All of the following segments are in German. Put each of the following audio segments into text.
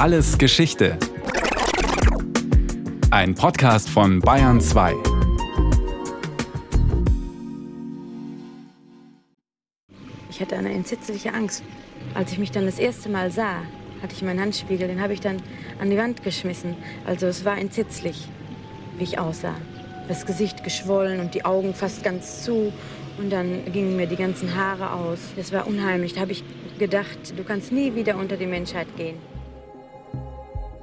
Alles Geschichte. Ein Podcast von Bayern 2. Ich hatte eine entsetzliche Angst. Als ich mich dann das erste Mal sah, hatte ich meinen Handspiegel, den habe ich dann an die Wand geschmissen. Also es war entsetzlich, wie ich aussah. Das Gesicht geschwollen und die Augen fast ganz zu. Und dann gingen mir die ganzen Haare aus. Das war unheimlich. Da habe ich gedacht, du kannst nie wieder unter die Menschheit gehen.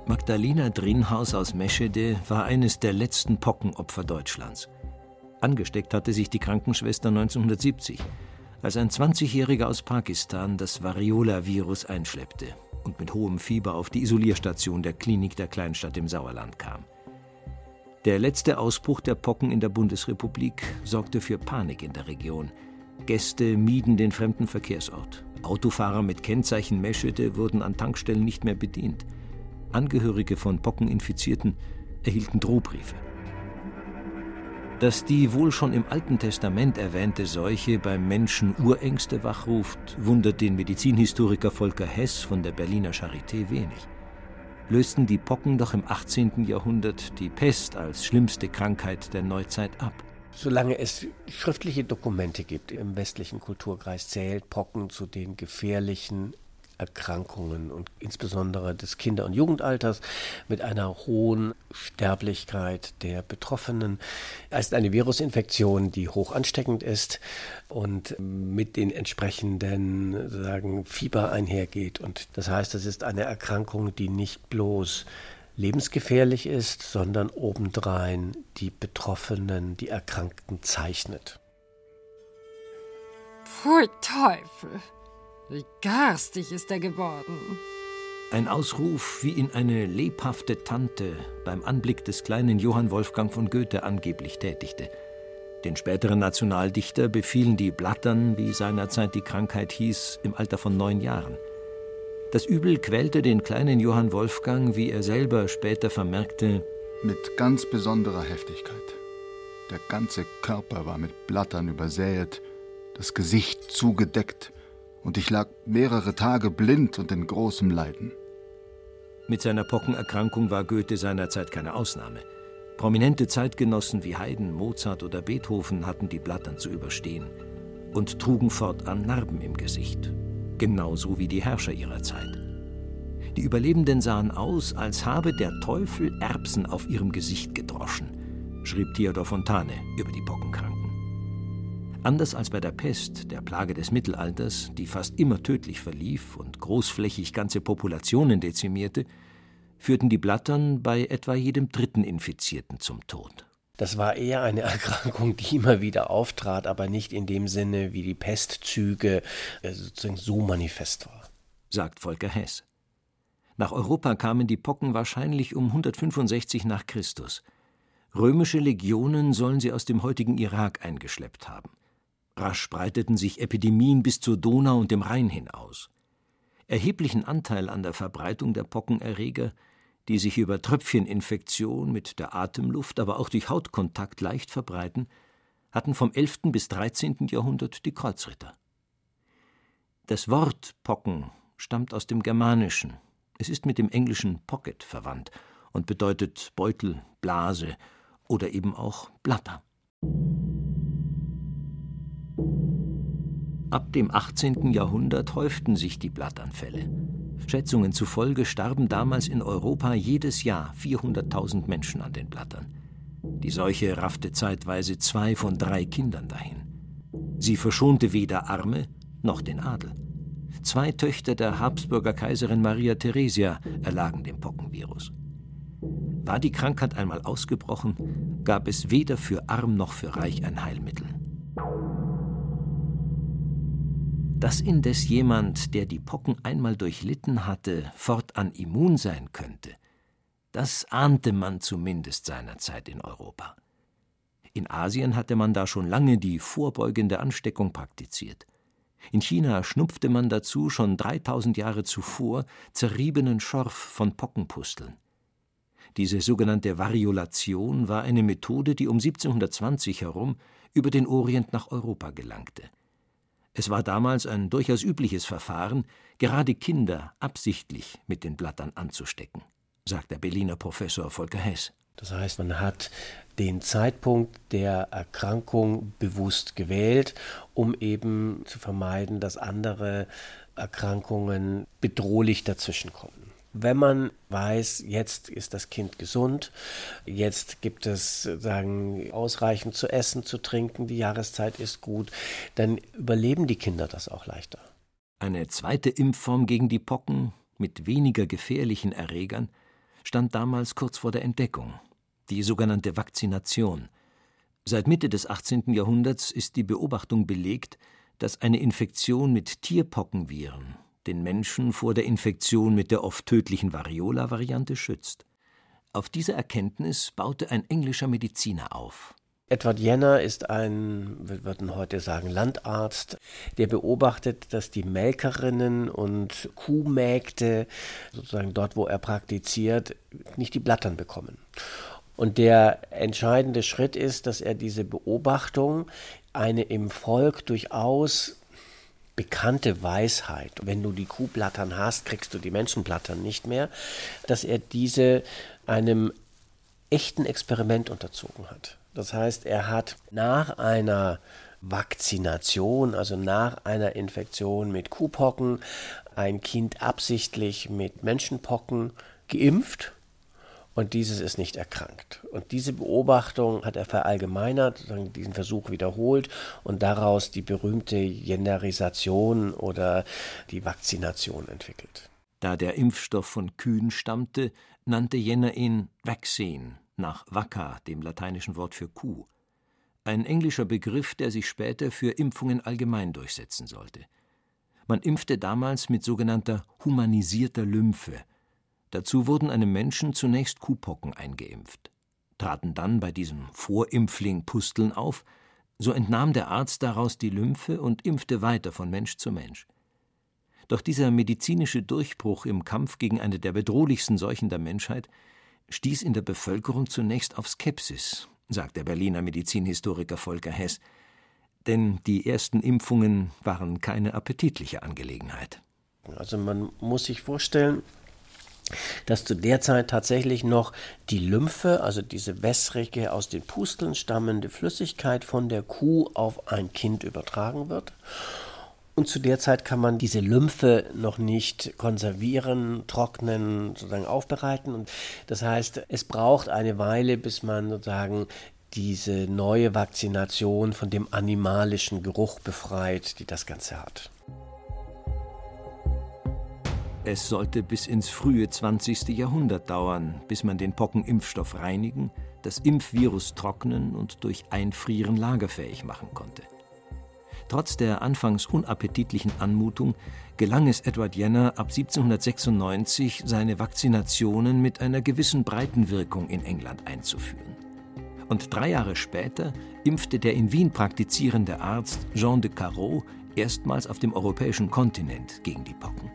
Magdalena Drinhaus aus Meschede war eines der letzten Pockenopfer Deutschlands. Angesteckt hatte sich die Krankenschwester 1970, als ein 20-Jähriger aus Pakistan das Variola-Virus einschleppte und mit hohem Fieber auf die Isolierstation der Klinik der Kleinstadt im Sauerland kam. Der letzte Ausbruch der Pocken in der Bundesrepublik sorgte für Panik in der Region. Gäste mieden den fremden Verkehrsort. Autofahrer mit Kennzeichen Meschede wurden an Tankstellen nicht mehr bedient. Angehörige von Pockeninfizierten erhielten Drohbriefe. Dass die wohl schon im Alten Testament erwähnte Seuche beim Menschen Urängste wachruft, wundert den Medizinhistoriker Volker Hess von der Berliner Charité wenig. Lösten die Pocken doch im 18. Jahrhundert die Pest als schlimmste Krankheit der Neuzeit ab. Solange es schriftliche Dokumente gibt im westlichen Kulturkreis, zählt Pocken zu den gefährlichen Erkrankungen und insbesondere des Kinder- und Jugendalters mit einer hohen Sterblichkeit der Betroffenen. Es ist eine Virusinfektion, die hoch ansteckend ist und mit den entsprechenden sagen, Fieber einhergeht. Und das heißt, es ist eine Erkrankung, die nicht bloß lebensgefährlich ist, sondern obendrein die Betroffenen, die Erkrankten zeichnet. Pfui Teufel! Wie garstig ist er geworden. Ein Ausruf wie in eine lebhafte Tante beim Anblick des kleinen Johann Wolfgang von Goethe angeblich tätigte. Den späteren Nationaldichter befielen die Blattern, wie seinerzeit die Krankheit hieß, im Alter von neun Jahren. Das Übel quälte den kleinen Johann Wolfgang, wie er selber später vermerkte, mit ganz besonderer Heftigkeit. Der ganze Körper war mit Blattern übersäet, das Gesicht zugedeckt, und ich lag mehrere Tage blind und in großem Leiden. Mit seiner Pockenerkrankung war Goethe seinerzeit keine Ausnahme. Prominente Zeitgenossen wie Haydn, Mozart oder Beethoven hatten die Blattern zu überstehen und trugen fortan Narben im Gesicht, genauso wie die Herrscher ihrer Zeit. Die Überlebenden sahen aus, als habe der Teufel Erbsen auf ihrem Gesicht gedroschen, schrieb Theodor Fontane über die Pockenkranken. Anders als bei der Pest, der Plage des Mittelalters, die fast immer tödlich verlief und großflächig ganze Populationen dezimierte, führten die Blattern bei etwa jedem dritten Infizierten zum Tod. Das war eher eine Erkrankung, die immer wieder auftrat, aber nicht in dem Sinne, wie die Pestzüge äh, sozusagen so manifest war. Sagt Volker Hess. Nach Europa kamen die Pocken wahrscheinlich um 165 nach Christus. Römische Legionen sollen sie aus dem heutigen Irak eingeschleppt haben. Rasch breiteten sich Epidemien bis zur Donau und dem Rhein hin aus. Erheblichen Anteil an der Verbreitung der Pockenerreger, die sich über Tröpfcheninfektion mit der Atemluft, aber auch durch Hautkontakt leicht verbreiten, hatten vom 11. bis 13. Jahrhundert die Kreuzritter. Das Wort Pocken stammt aus dem Germanischen. Es ist mit dem englischen Pocket verwandt und bedeutet Beutel, Blase oder eben auch Blatter. Ab dem 18. Jahrhundert häuften sich die Blattanfälle. Schätzungen zufolge starben damals in Europa jedes Jahr 400.000 Menschen an den Blattern. Die Seuche raffte zeitweise zwei von drei Kindern dahin. Sie verschonte weder Arme noch den Adel. Zwei Töchter der Habsburger Kaiserin Maria Theresia erlagen dem Pockenvirus. War die Krankheit einmal ausgebrochen, gab es weder für arm noch für reich ein Heilmittel. Dass indes jemand, der die Pocken einmal durchlitten hatte, fortan immun sein könnte, das ahnte man zumindest seinerzeit in Europa. In Asien hatte man da schon lange die vorbeugende Ansteckung praktiziert. In China schnupfte man dazu schon 3000 Jahre zuvor zerriebenen Schorf von Pockenpusteln. Diese sogenannte Variolation war eine Methode, die um 1720 herum über den Orient nach Europa gelangte. Es war damals ein durchaus übliches Verfahren, gerade Kinder absichtlich mit den Blattern anzustecken, sagt der Berliner Professor Volker Hess. Das heißt, man hat den Zeitpunkt der Erkrankung bewusst gewählt, um eben zu vermeiden, dass andere Erkrankungen bedrohlich dazwischenkommen wenn man weiß, jetzt ist das Kind gesund, jetzt gibt es sagen ausreichend zu essen, zu trinken, die Jahreszeit ist gut, dann überleben die Kinder das auch leichter. Eine zweite Impfform gegen die Pocken mit weniger gefährlichen Erregern stand damals kurz vor der Entdeckung, die sogenannte Vakzination. Seit Mitte des 18. Jahrhunderts ist die Beobachtung belegt, dass eine Infektion mit Tierpockenviren den Menschen vor der Infektion mit der oft tödlichen Variola-Variante schützt. Auf diese Erkenntnis baute ein englischer Mediziner auf. Edward Jenner ist ein, wir würden heute sagen, Landarzt, der beobachtet, dass die Melkerinnen und Kuhmägde, sozusagen dort, wo er praktiziert, nicht die Blattern bekommen. Und der entscheidende Schritt ist, dass er diese Beobachtung, eine im Volk durchaus bekannte Weisheit, wenn du die Kuhblattern hast, kriegst du die Menschenblattern nicht mehr, dass er diese einem echten Experiment unterzogen hat. Das heißt, er hat nach einer Vakzination, also nach einer Infektion mit Kuhpocken, ein Kind absichtlich mit Menschenpocken geimpft und dieses ist nicht erkrankt. Und diese Beobachtung hat er verallgemeinert, diesen Versuch wiederholt und daraus die berühmte Jennerisation oder die Vakzination entwickelt. Da der Impfstoff von Kühen stammte, nannte Jenner ihn Vaccine nach vacca, dem lateinischen Wort für Kuh. Ein englischer Begriff, der sich später für Impfungen allgemein durchsetzen sollte. Man impfte damals mit sogenannter humanisierter Lymphe, Dazu wurden einem Menschen zunächst Kuhpocken eingeimpft. Traten dann bei diesem Vorimpfling Pusteln auf, so entnahm der Arzt daraus die Lymphe und impfte weiter von Mensch zu Mensch. Doch dieser medizinische Durchbruch im Kampf gegen eine der bedrohlichsten Seuchen der Menschheit stieß in der Bevölkerung zunächst auf Skepsis, sagt der Berliner Medizinhistoriker Volker Hess, denn die ersten Impfungen waren keine appetitliche Angelegenheit. Also man muss sich vorstellen, dass zu der Zeit tatsächlich noch die Lymphe, also diese wässrige, aus den Pusteln stammende Flüssigkeit von der Kuh auf ein Kind übertragen wird. Und zu der Zeit kann man diese Lymphe noch nicht konservieren, trocknen, sozusagen aufbereiten. Und das heißt, es braucht eine Weile, bis man sozusagen diese neue Vakzination von dem animalischen Geruch befreit, die das Ganze hat. Es sollte bis ins frühe 20. Jahrhundert dauern, bis man den Pockenimpfstoff reinigen, das Impfvirus trocknen und durch Einfrieren lagerfähig machen konnte. Trotz der anfangs unappetitlichen Anmutung gelang es Edward Jenner ab 1796, seine Vakzinationen mit einer gewissen Breitenwirkung in England einzuführen. Und drei Jahre später impfte der in Wien praktizierende Arzt Jean de Carreau erstmals auf dem europäischen Kontinent gegen die Pocken.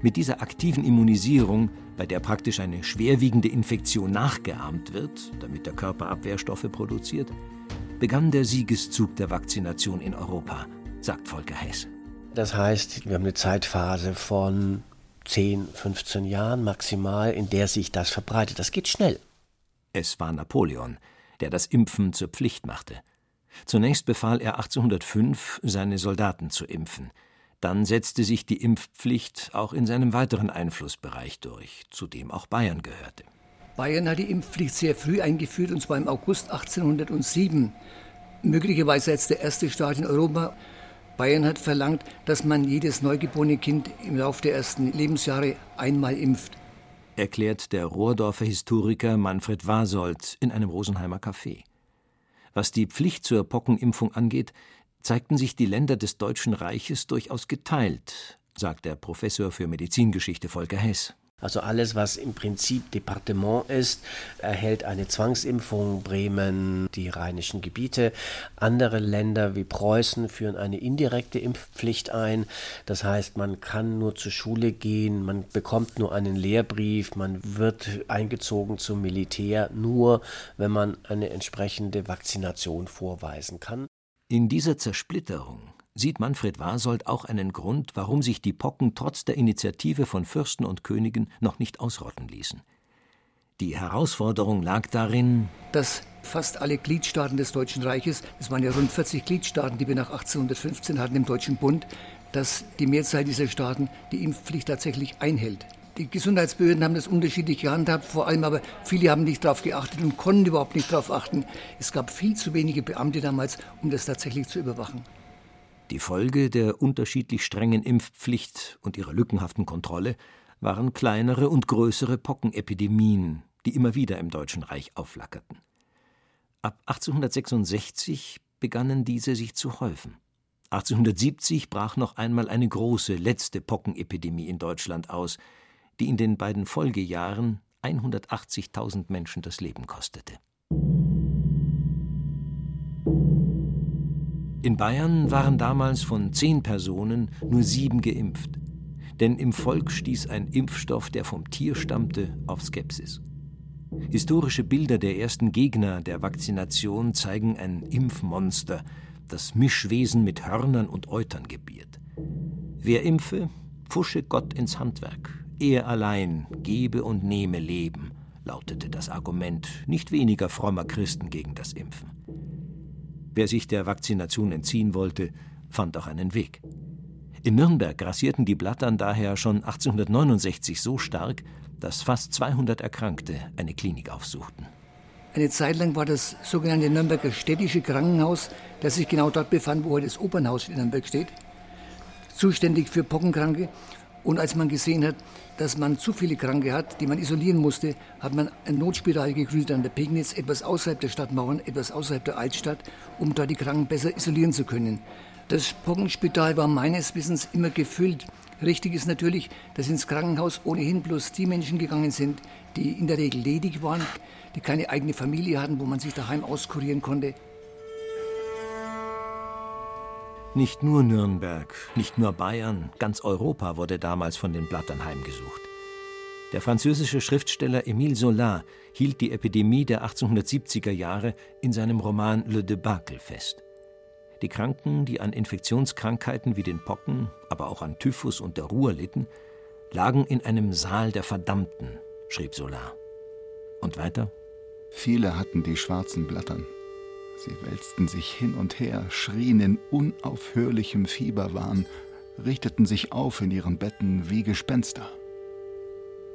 Mit dieser aktiven Immunisierung, bei der praktisch eine schwerwiegende Infektion nachgeahmt wird, damit der Körper Abwehrstoffe produziert, begann der Siegeszug der Vakzination in Europa, sagt Volker Hess. Das heißt, wir haben eine Zeitphase von 10, 15 Jahren maximal, in der sich das verbreitet. Das geht schnell. Es war Napoleon, der das Impfen zur Pflicht machte. Zunächst befahl er 1805, seine Soldaten zu impfen. Dann setzte sich die Impfpflicht auch in seinem weiteren Einflussbereich durch, zu dem auch Bayern gehörte. Bayern hat die Impfpflicht sehr früh eingeführt, und zwar im August 1807. Möglicherweise als der erste Staat in Europa. Bayern hat verlangt, dass man jedes neugeborene Kind im Laufe der ersten Lebensjahre einmal impft. Erklärt der Rohrdorfer Historiker Manfred Wasold in einem Rosenheimer Café. Was die Pflicht zur Pockenimpfung angeht, zeigten sich die Länder des Deutschen Reiches durchaus geteilt, sagt der Professor für Medizingeschichte Volker Hess. Also alles, was im Prinzip Departement ist, erhält eine Zwangsimpfung. Bremen, die rheinischen Gebiete. Andere Länder wie Preußen führen eine indirekte Impfpflicht ein. Das heißt, man kann nur zur Schule gehen, man bekommt nur einen Lehrbrief, man wird eingezogen zum Militär, nur wenn man eine entsprechende Vakzination vorweisen kann. In dieser Zersplitterung, sieht Manfred Wasold auch einen Grund, warum sich die Pocken trotz der Initiative von Fürsten und Königen noch nicht ausrotten ließen. Die Herausforderung lag darin, dass fast alle Gliedstaaten des Deutschen Reiches, es waren ja rund 40 Gliedstaaten, die wir nach 1815 hatten im Deutschen Bund, dass die Mehrzahl dieser Staaten die Impfpflicht tatsächlich einhält. Die Gesundheitsbehörden haben das unterschiedlich gehandhabt, vor allem aber viele haben nicht darauf geachtet und konnten überhaupt nicht darauf achten. Es gab viel zu wenige Beamte damals, um das tatsächlich zu überwachen. Die Folge der unterschiedlich strengen Impfpflicht und ihrer lückenhaften Kontrolle waren kleinere und größere Pockenepidemien, die immer wieder im Deutschen Reich aufflackerten. Ab 1866 begannen diese sich zu häufen. 1870 brach noch einmal eine große letzte Pockenepidemie in Deutschland aus, die in den beiden Folgejahren 180.000 Menschen das Leben kostete. In Bayern waren damals von zehn Personen nur sieben geimpft, denn im Volk stieß ein Impfstoff, der vom Tier stammte, auf Skepsis. Historische Bilder der ersten Gegner der Vakzination zeigen ein Impfmonster, das Mischwesen mit Hörnern und Eutern gebiert. Wer impfe, pfusche Gott ins Handwerk, er allein gebe und nehme Leben, lautete das Argument nicht weniger frommer Christen gegen das Impfen. Wer sich der Vakzination entziehen wollte, fand auch einen Weg. In Nürnberg grassierten die Blattern daher schon 1869 so stark, dass fast 200 Erkrankte eine Klinik aufsuchten. Eine Zeit lang war das sogenannte Nürnberger städtische Krankenhaus, das sich genau dort befand, wo heute das Opernhaus in Nürnberg steht, zuständig für Pockenkranke und als man gesehen hat, dass man zu viele Kranke hat, die man isolieren musste, hat man ein Notspital gegründet an der Pegnitz, etwas außerhalb der Stadtmauern, etwas außerhalb der Altstadt, um dort die Kranken besser isolieren zu können. Das Pockenspital war meines Wissens immer gefüllt. Richtig ist natürlich, dass ins Krankenhaus ohnehin bloß die Menschen gegangen sind, die in der Regel ledig waren, die keine eigene Familie hatten, wo man sich daheim auskurieren konnte. Nicht nur Nürnberg, nicht nur Bayern, ganz Europa wurde damals von den Blattern heimgesucht. Der französische Schriftsteller Émile Zola hielt die Epidemie der 1870er Jahre in seinem Roman Le Debacle fest. Die Kranken, die an Infektionskrankheiten wie den Pocken, aber auch an Typhus und der Ruhr litten, lagen in einem Saal der Verdammten, schrieb Zola. Und weiter? Viele hatten die schwarzen Blattern. Sie wälzten sich hin und her, schrien in unaufhörlichem Fieberwahn, richteten sich auf in ihren Betten wie Gespenster.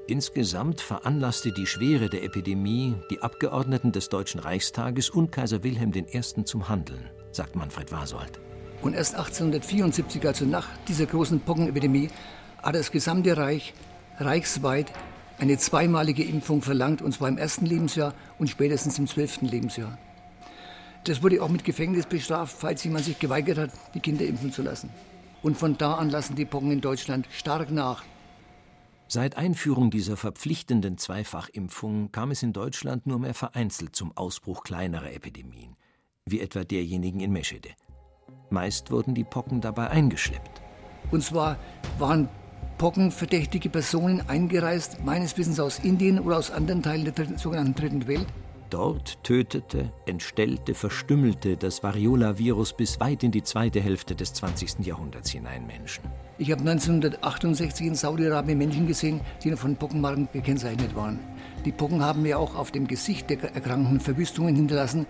Insgesamt veranlasste die Schwere der Epidemie die Abgeordneten des Deutschen Reichstages und Kaiser Wilhelm I. zum Handeln, sagt Manfred Wasold. Und erst 1874, also nach dieser großen Pockenepidemie, hat das gesamte Reich reichsweit eine zweimalige Impfung verlangt, und zwar im ersten Lebensjahr und spätestens im zwölften Lebensjahr. Das wurde auch mit Gefängnis bestraft, falls jemand sich geweigert hat, die Kinder impfen zu lassen. Und von da an lassen die Pocken in Deutschland stark nach. Seit Einführung dieser verpflichtenden Zweifachimpfung kam es in Deutschland nur mehr vereinzelt zum Ausbruch kleinerer Epidemien, wie etwa derjenigen in Meschede. Meist wurden die Pocken dabei eingeschleppt. Und zwar waren pockenverdächtige Personen eingereist, meines Wissens aus Indien oder aus anderen Teilen der dritten, sogenannten Dritten Welt, Dort tötete, entstellte, verstümmelte das Variola-Virus bis weit in die zweite Hälfte des 20. Jahrhunderts hinein Menschen. Ich habe 1968 in Saudi-Arabien Menschen gesehen, die von Pockenmarken gekennzeichnet waren. Die Pocken haben ja auch auf dem Gesicht der Erkrankten Verwüstungen hinterlassen.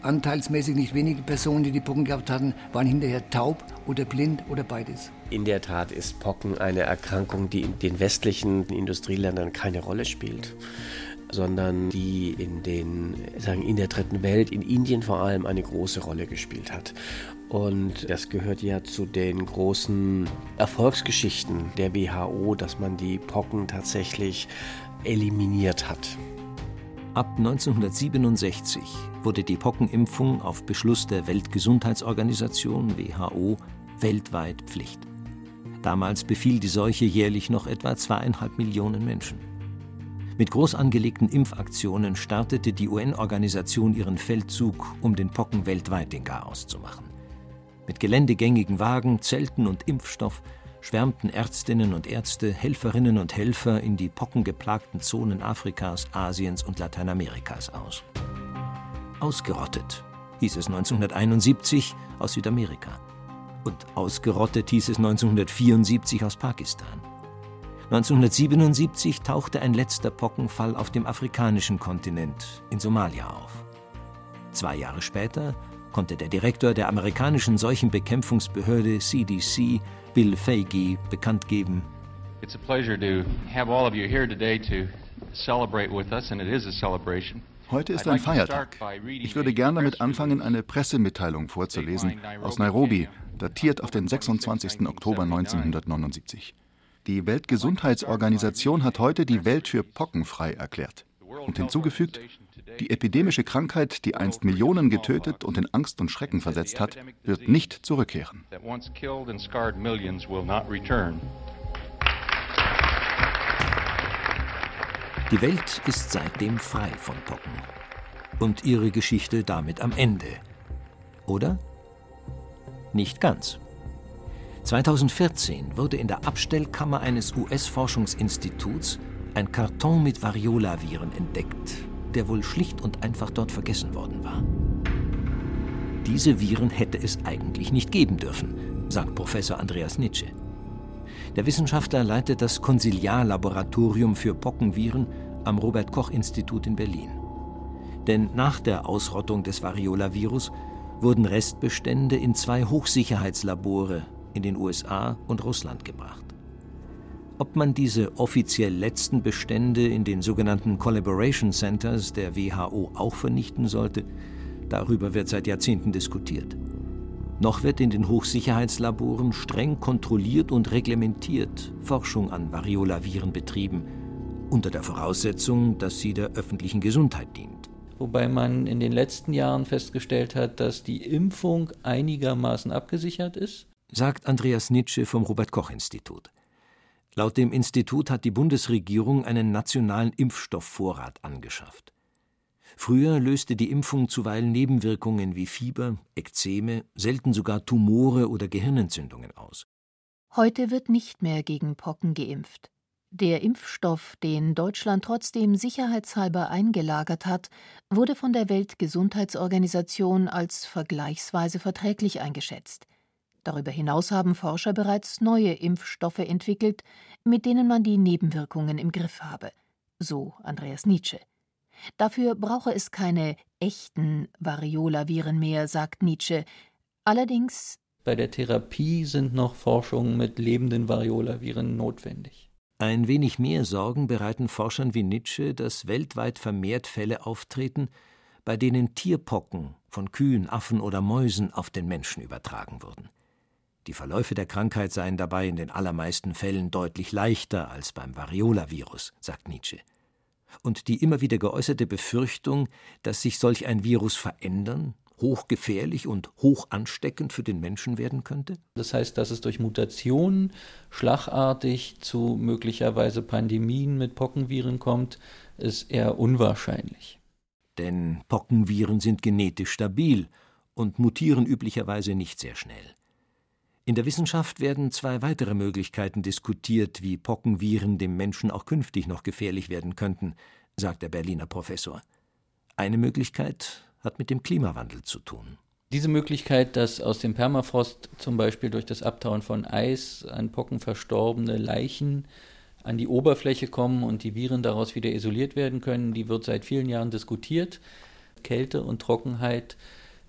Anteilsmäßig nicht wenige Personen, die die Pocken gehabt hatten, waren hinterher taub oder blind oder beides. In der Tat ist Pocken eine Erkrankung, die in den westlichen Industrieländern keine Rolle spielt sondern die in den, sagen, in der dritten Welt, in Indien vor allem, eine große Rolle gespielt hat. Und das gehört ja zu den großen Erfolgsgeschichten der WHO, dass man die Pocken tatsächlich eliminiert hat. Ab 1967 wurde die Pockenimpfung auf Beschluss der Weltgesundheitsorganisation WHO weltweit Pflicht. Damals befiel die Seuche jährlich noch etwa zweieinhalb Millionen Menschen. Mit groß angelegten Impfaktionen startete die UN-Organisation ihren Feldzug, um den Pocken weltweit den Garaus zu machen. Mit geländegängigen Wagen, Zelten und Impfstoff schwärmten Ärztinnen und Ärzte, Helferinnen und Helfer in die pockengeplagten Zonen Afrikas, Asiens und Lateinamerikas aus. Ausgerottet hieß es 1971 aus Südamerika. Und ausgerottet hieß es 1974 aus Pakistan. 1977 tauchte ein letzter Pockenfall auf dem afrikanischen Kontinent in Somalia auf. Zwei Jahre später konnte der Direktor der amerikanischen Seuchenbekämpfungsbehörde CDC, Bill Fagey, bekannt geben, It's a pleasure to have all of you here today to celebrate with us, and it is a celebration. Heute ist ein Feiertag. Ich würde gerne damit anfangen, eine Pressemitteilung vorzulesen aus Nairobi, datiert auf den 26. Oktober 1979. Die Weltgesundheitsorganisation hat heute die Welt für pockenfrei erklärt und hinzugefügt, die epidemische Krankheit, die einst Millionen getötet und in Angst und Schrecken versetzt hat, wird nicht zurückkehren. Die Welt ist seitdem frei von Pocken. Und ihre Geschichte damit am Ende. Oder? Nicht ganz. 2014 wurde in der Abstellkammer eines US-Forschungsinstituts ein Karton mit Variola-Viren entdeckt, der wohl schlicht und einfach dort vergessen worden war. Diese Viren hätte es eigentlich nicht geben dürfen, sagt Professor Andreas Nitsche. Der Wissenschaftler leitet das Konsiliarlaboratorium für Pockenviren am Robert Koch Institut in Berlin. Denn nach der Ausrottung des Variola-Virus wurden Restbestände in zwei Hochsicherheitslabore in den USA und Russland gebracht. Ob man diese offiziell letzten Bestände in den sogenannten Collaboration Centers der WHO auch vernichten sollte, darüber wird seit Jahrzehnten diskutiert. Noch wird in den Hochsicherheitslaboren streng kontrolliert und reglementiert Forschung an Variola-Viren betrieben, unter der Voraussetzung, dass sie der öffentlichen Gesundheit dient. Wobei man in den letzten Jahren festgestellt hat, dass die Impfung einigermaßen abgesichert ist sagt Andreas Nitsche vom Robert Koch Institut. Laut dem Institut hat die Bundesregierung einen nationalen Impfstoffvorrat angeschafft. Früher löste die Impfung zuweilen Nebenwirkungen wie Fieber, Ekzeme, selten sogar Tumore oder Gehirnentzündungen aus. Heute wird nicht mehr gegen Pocken geimpft. Der Impfstoff, den Deutschland trotzdem sicherheitshalber eingelagert hat, wurde von der Weltgesundheitsorganisation als vergleichsweise verträglich eingeschätzt. Darüber hinaus haben Forscher bereits neue Impfstoffe entwickelt, mit denen man die Nebenwirkungen im Griff habe, so Andreas Nietzsche. Dafür brauche es keine echten Variola-Viren mehr, sagt Nietzsche. Allerdings bei der Therapie sind noch Forschungen mit lebenden Variola-Viren notwendig. Ein wenig mehr Sorgen bereiten Forschern wie Nietzsche, dass weltweit vermehrt Fälle auftreten, bei denen Tierpocken von Kühen, Affen oder Mäusen auf den Menschen übertragen wurden. Die Verläufe der Krankheit seien dabei in den allermeisten Fällen deutlich leichter als beim Variola-Virus, sagt Nietzsche. Und die immer wieder geäußerte Befürchtung, dass sich solch ein Virus verändern, hochgefährlich und hoch ansteckend für den Menschen werden könnte? Das heißt, dass es durch Mutationen schlagartig zu möglicherweise Pandemien mit Pockenviren kommt, ist eher unwahrscheinlich. Denn Pockenviren sind genetisch stabil und mutieren üblicherweise nicht sehr schnell. In der Wissenschaft werden zwei weitere Möglichkeiten diskutiert, wie Pockenviren dem Menschen auch künftig noch gefährlich werden könnten, sagt der Berliner Professor. Eine Möglichkeit hat mit dem Klimawandel zu tun. Diese Möglichkeit, dass aus dem Permafrost zum Beispiel durch das Abtauen von Eis an Pocken verstorbene Leichen an die Oberfläche kommen und die Viren daraus wieder isoliert werden können, die wird seit vielen Jahren diskutiert. Kälte und Trockenheit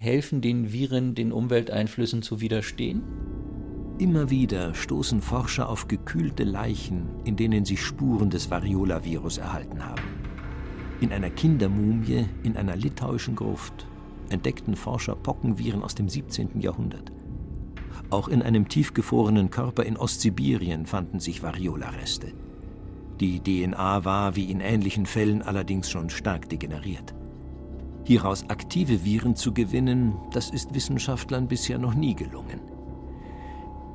helfen den Viren, den Umwelteinflüssen zu widerstehen? Immer wieder stoßen Forscher auf gekühlte Leichen, in denen sich Spuren des Variola-Virus erhalten haben. In einer Kindermumie in einer litauischen Gruft entdeckten Forscher Pockenviren aus dem 17. Jahrhundert. Auch in einem tiefgefrorenen Körper in Ostsibirien fanden sich Variola-Reste. Die DNA war wie in ähnlichen Fällen allerdings schon stark degeneriert. Hieraus aktive Viren zu gewinnen, das ist Wissenschaftlern bisher noch nie gelungen.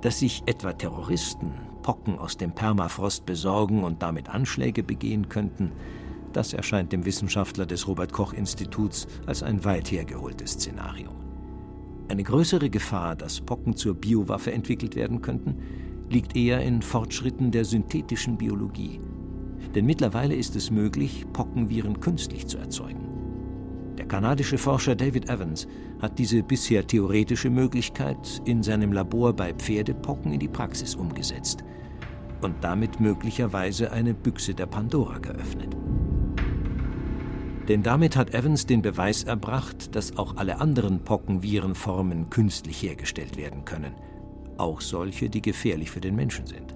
Dass sich etwa Terroristen Pocken aus dem Permafrost besorgen und damit Anschläge begehen könnten, das erscheint dem Wissenschaftler des Robert Koch Instituts als ein weit hergeholtes Szenario. Eine größere Gefahr, dass Pocken zur Biowaffe entwickelt werden könnten, liegt eher in Fortschritten der synthetischen Biologie. Denn mittlerweile ist es möglich, Pockenviren künstlich zu erzeugen. Der kanadische Forscher David Evans hat diese bisher theoretische Möglichkeit in seinem Labor bei Pferdepocken in die Praxis umgesetzt und damit möglicherweise eine Büchse der Pandora geöffnet. Denn damit hat Evans den Beweis erbracht, dass auch alle anderen Pockenvirenformen künstlich hergestellt werden können, auch solche, die gefährlich für den Menschen sind.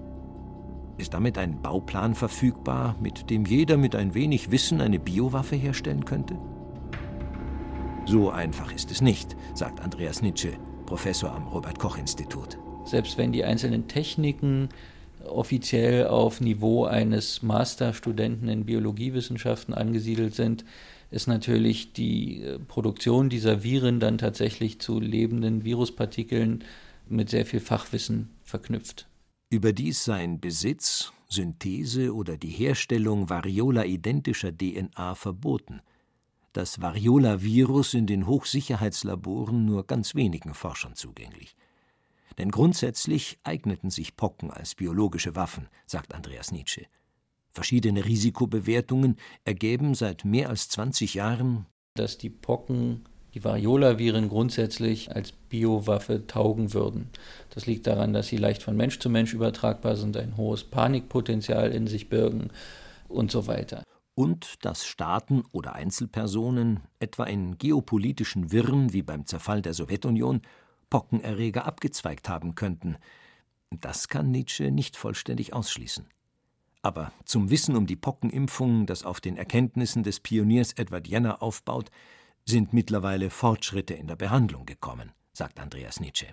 Ist damit ein Bauplan verfügbar, mit dem jeder mit ein wenig Wissen eine Biowaffe herstellen könnte? So einfach ist es nicht, sagt Andreas Nitsche, Professor am Robert Koch Institut. Selbst wenn die einzelnen Techniken offiziell auf Niveau eines Masterstudenten in Biologiewissenschaften angesiedelt sind, ist natürlich die äh, Produktion dieser Viren dann tatsächlich zu lebenden Viruspartikeln mit sehr viel Fachwissen verknüpft. Überdies seien Besitz, Synthese oder die Herstellung variola-identischer DNA verboten das Variola-Virus in den Hochsicherheitslaboren nur ganz wenigen Forschern zugänglich. Denn grundsätzlich eigneten sich Pocken als biologische Waffen, sagt Andreas Nietzsche. Verschiedene Risikobewertungen ergeben seit mehr als 20 Jahren, dass die Pocken, die Variola-Viren grundsätzlich als Biowaffe taugen würden. Das liegt daran, dass sie leicht von Mensch zu Mensch übertragbar sind, ein hohes Panikpotenzial in sich birgen und so weiter und dass Staaten oder Einzelpersonen, etwa in geopolitischen Wirren wie beim Zerfall der Sowjetunion, Pockenerreger abgezweigt haben könnten. Das kann Nietzsche nicht vollständig ausschließen. Aber zum Wissen um die Pockenimpfung, das auf den Erkenntnissen des Pioniers Edward Jenner aufbaut, sind mittlerweile Fortschritte in der Behandlung gekommen, sagt Andreas Nietzsche.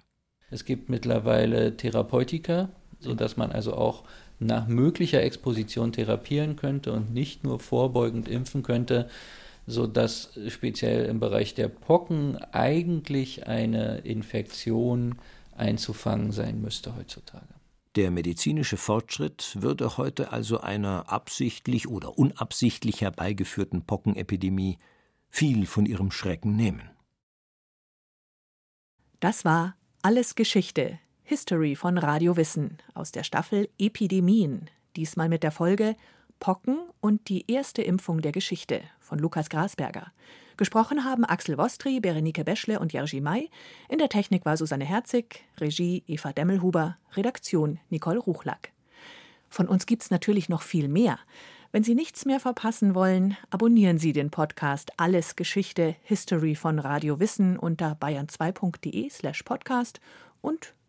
Es gibt mittlerweile Therapeutika, sodass man also auch nach möglicher Exposition therapieren könnte und nicht nur vorbeugend impfen könnte, sodass speziell im Bereich der Pocken eigentlich eine Infektion einzufangen sein müsste heutzutage. Der medizinische Fortschritt würde heute also einer absichtlich oder unabsichtlich herbeigeführten Pockenepidemie viel von ihrem Schrecken nehmen. Das war alles Geschichte, History von Radio Wissen aus der Staffel Epidemien, diesmal mit der Folge Pocken und die erste Impfung der Geschichte von Lukas Grasberger. Gesprochen haben Axel Wostri, Berenike Beschle und Jerzy May. In der Technik war Susanne Herzig, Regie Eva Demmelhuber, Redaktion Nicole Ruchlack. Von uns gibt's natürlich noch viel mehr. Wenn Sie nichts mehr verpassen wollen, abonnieren Sie den Podcast Alles Geschichte History von Radio Wissen unter bayern2.de slash podcast und